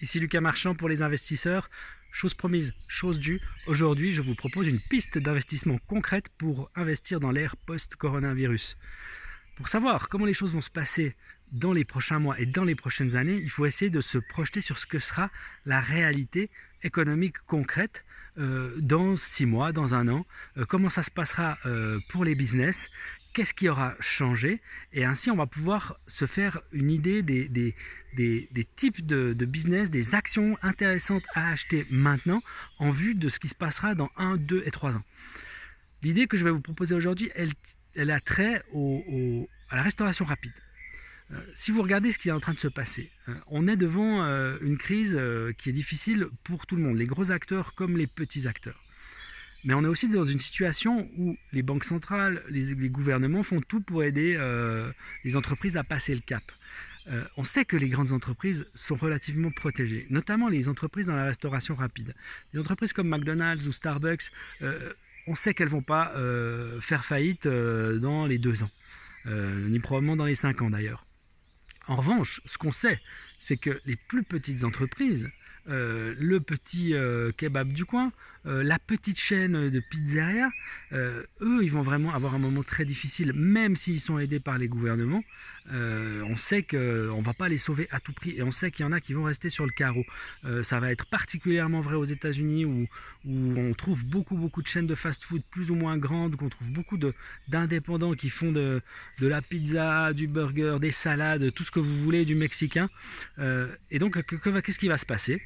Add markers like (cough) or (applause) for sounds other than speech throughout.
Ici Lucas Marchand pour les investisseurs. Chose promise, chose due. Aujourd'hui, je vous propose une piste d'investissement concrète pour investir dans l'ère post-coronavirus. Pour savoir comment les choses vont se passer dans les prochains mois et dans les prochaines années, il faut essayer de se projeter sur ce que sera la réalité économique concrète euh, dans six mois, dans un an, euh, comment ça se passera euh, pour les business, qu'est-ce qui aura changé, et ainsi on va pouvoir se faire une idée des, types de, business, des actions intéressantes à acheter maintenant en vue de ce qui se passera dans 1, 2 et 3 ans. L'idée que je vais vous proposer aujourd'hui, elle, elle, a trait à la restauration rapide. Euh, si vous regardez ce qui est en train de se passer, euh, on est devant euh, une crise qui est difficile pour tout le monde, les gros acteurs comme les petits acteurs. Mais on est aussi dans une situation où les banques centrales, les, gouvernements font tout pour aider euh, les entreprises à passer le cap. Euh, on sait que les grandes entreprises sont relativement protégées, notamment les entreprises dans la restauration rapide. Les entreprises comme McDonald's ou Starbucks, euh, on sait qu'elles ne vont pas faire faillite dans les deux ans, ni probablement dans les cinq ans d'ailleurs. En revanche, ce qu'on sait, c'est que les plus petites entreprises, le petit kebab du coin, euh, la petite chaîne de pizzeria, euh, eux, ils vont vraiment avoir un moment très difficile, même s'ils sont aidés par les gouvernements. Euh, on sait qu'on ne va pas les sauver à tout prix et on sait qu'il y en a qui vont rester sur le carreau. ça va être particulièrement vrai aux États-Unis où, on trouve beaucoup, beaucoup de chaînes de fast-food plus ou moins grandes, qu'on trouve beaucoup d'indépendants qui font de, la pizza, du burger, des salades, tout ce que vous voulez, du mexicain. et donc, qu'est-ce qui va se passer?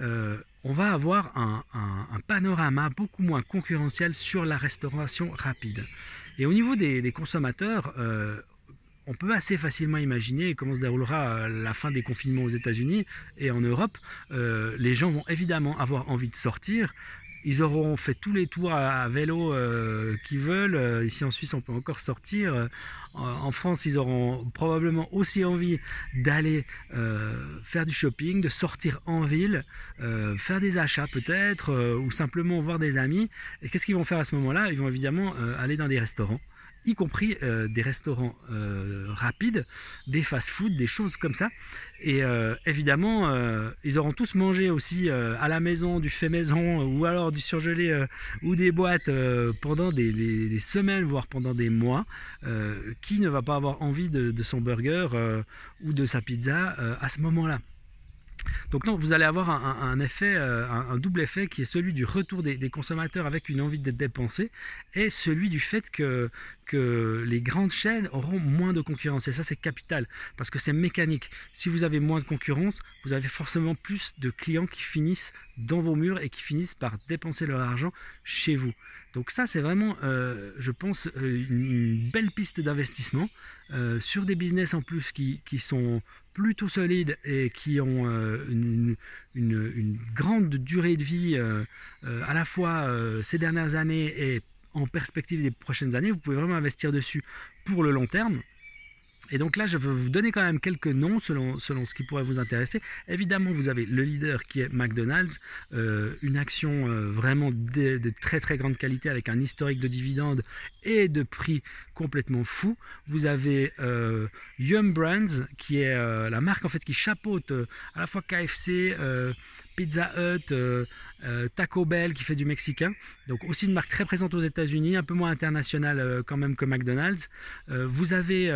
On va avoir un, panorama beaucoup moins concurrentiel sur la restauration rapide. Et au niveau des, consommateurs, euh, on peut assez facilement imaginer comment se déroulera euh, la fin des confinements aux États-Unis et en Europe. Euh, les gens vont évidemment avoir envie de sortir, ils auront fait tous les tours à, vélo euh, qu'ils veulent. Euh, ici en Suisse, on peut encore sortir. Euh, en, France, ils auront probablement aussi envie d'aller faire du shopping, de sortir en ville, faire des achats peut-être, ou simplement voir des amis. Et qu'est-ce qu'ils vont faire à ce moment-là? Ils vont évidemment aller dans des restaurants y compris euh, des restaurants euh, rapides, des fast-food, des choses comme ça. Et euh, évidemment, ils auront tous mangé aussi à la maison du fait maison ou alors du surgelé ou des boîtes pendant des, semaines, voire pendant des mois. qui ne va pas avoir envie de, de son burger ou de sa pizza à ce moment-là donc non, vous allez avoir euh, un, double effet qui est celui du retour des, consommateurs avec une envie de dépenser et celui du fait que les grandes chaînes auront moins de concurrence. Et ça, c'est capital parce que c'est mécanique. Si vous avez moins de concurrence, vous avez forcément plus de clients qui finissent dans vos murs et qui finissent par dépenser leur argent chez vous. Donc ça, c'est vraiment, euh, je pense, euh, une, belle piste d'investissement sur des business en plus qui, sont plutôt solides et qui ont euh, une, grande durée de vie euh, euh, à la fois ces dernières années et en perspective des prochaines années, vous pouvez vraiment investir dessus pour le long terme. Et donc là, je vais vous donner quand même quelques noms selon, selon ce qui pourrait vous intéresser. Évidemment, vous avez le leader qui est McDonald's, euh, une action euh, vraiment de, très très grande qualité avec un historique de dividendes et de prix complètement fou. Vous avez euh, Yum Brands qui est la marque en fait qui chapeaute à la fois KFC, Pizza Hut, euh, euh, Taco Bell qui fait du mexicain. Donc aussi une marque très présente aux États-Unis, un peu moins internationale euh, quand même que McDonald's. vous avez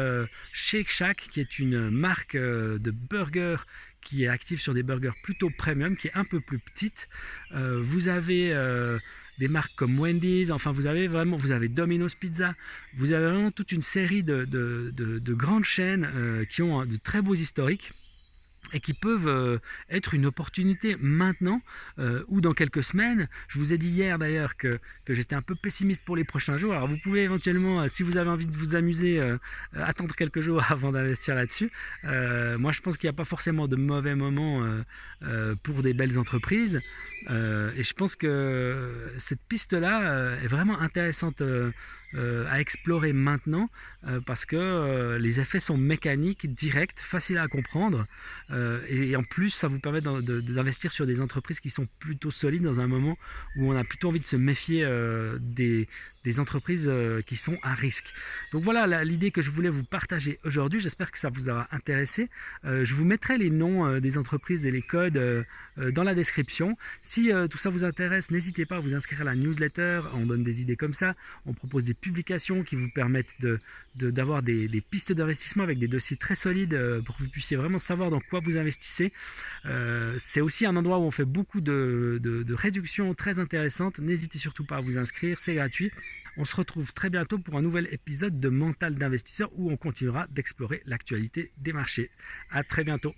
Shake Shack qui est une marque de burgers qui est active sur des burgers plutôt premium, qui est un peu plus petite. vous avez des marques comme Wendy's, enfin vous avez vraiment, vous avez Domino's Pizza, vous avez vraiment toute une série de, de grandes chaînes qui ont de très beaux historiques et qui peuvent euh, être une opportunité maintenant euh, ou dans quelques semaines. Je vous ai dit hier d'ailleurs que, j'étais un peu pessimiste pour les prochains jours. Alors vous pouvez éventuellement, euh, si vous avez envie de vous amuser, attendre quelques jours (laughs) avant d'investir là-dessus. moi je pense qu'il n'y a pas forcément de mauvais moments pour des belles entreprises. et je pense que cette piste-là est vraiment intéressante à explorer maintenant euh, parce que euh, les effets sont mécaniques, directs, faciles à comprendre et, en plus ça vous permet d'investir sur des entreprises qui sont plutôt solides dans un moment où on a plutôt envie de se méfier des, des entreprises euh, qui sont à risque. Donc voilà l'idée que je voulais vous partager aujourd'hui. J'espère que ça vous aura intéressé. Euh, je vous mettrai les noms euh, des entreprises et les codes dans la description. Si tout ça vous intéresse, n'hésitez pas à vous inscrire à la newsletter. On donne des idées comme ça. On propose des publications qui vous permettent d'avoir de, des, pistes d'investissement avec des dossiers très solides pour que vous puissiez vraiment savoir dans quoi vous investissez. C'est aussi un endroit où on fait beaucoup de, de réductions très intéressantes. N'hésitez surtout pas à vous inscrire, c'est gratuit. On se retrouve très bientôt pour un nouvel épisode de Mental d'investisseur où on continuera d'explorer l'actualité des marchés. À très bientôt.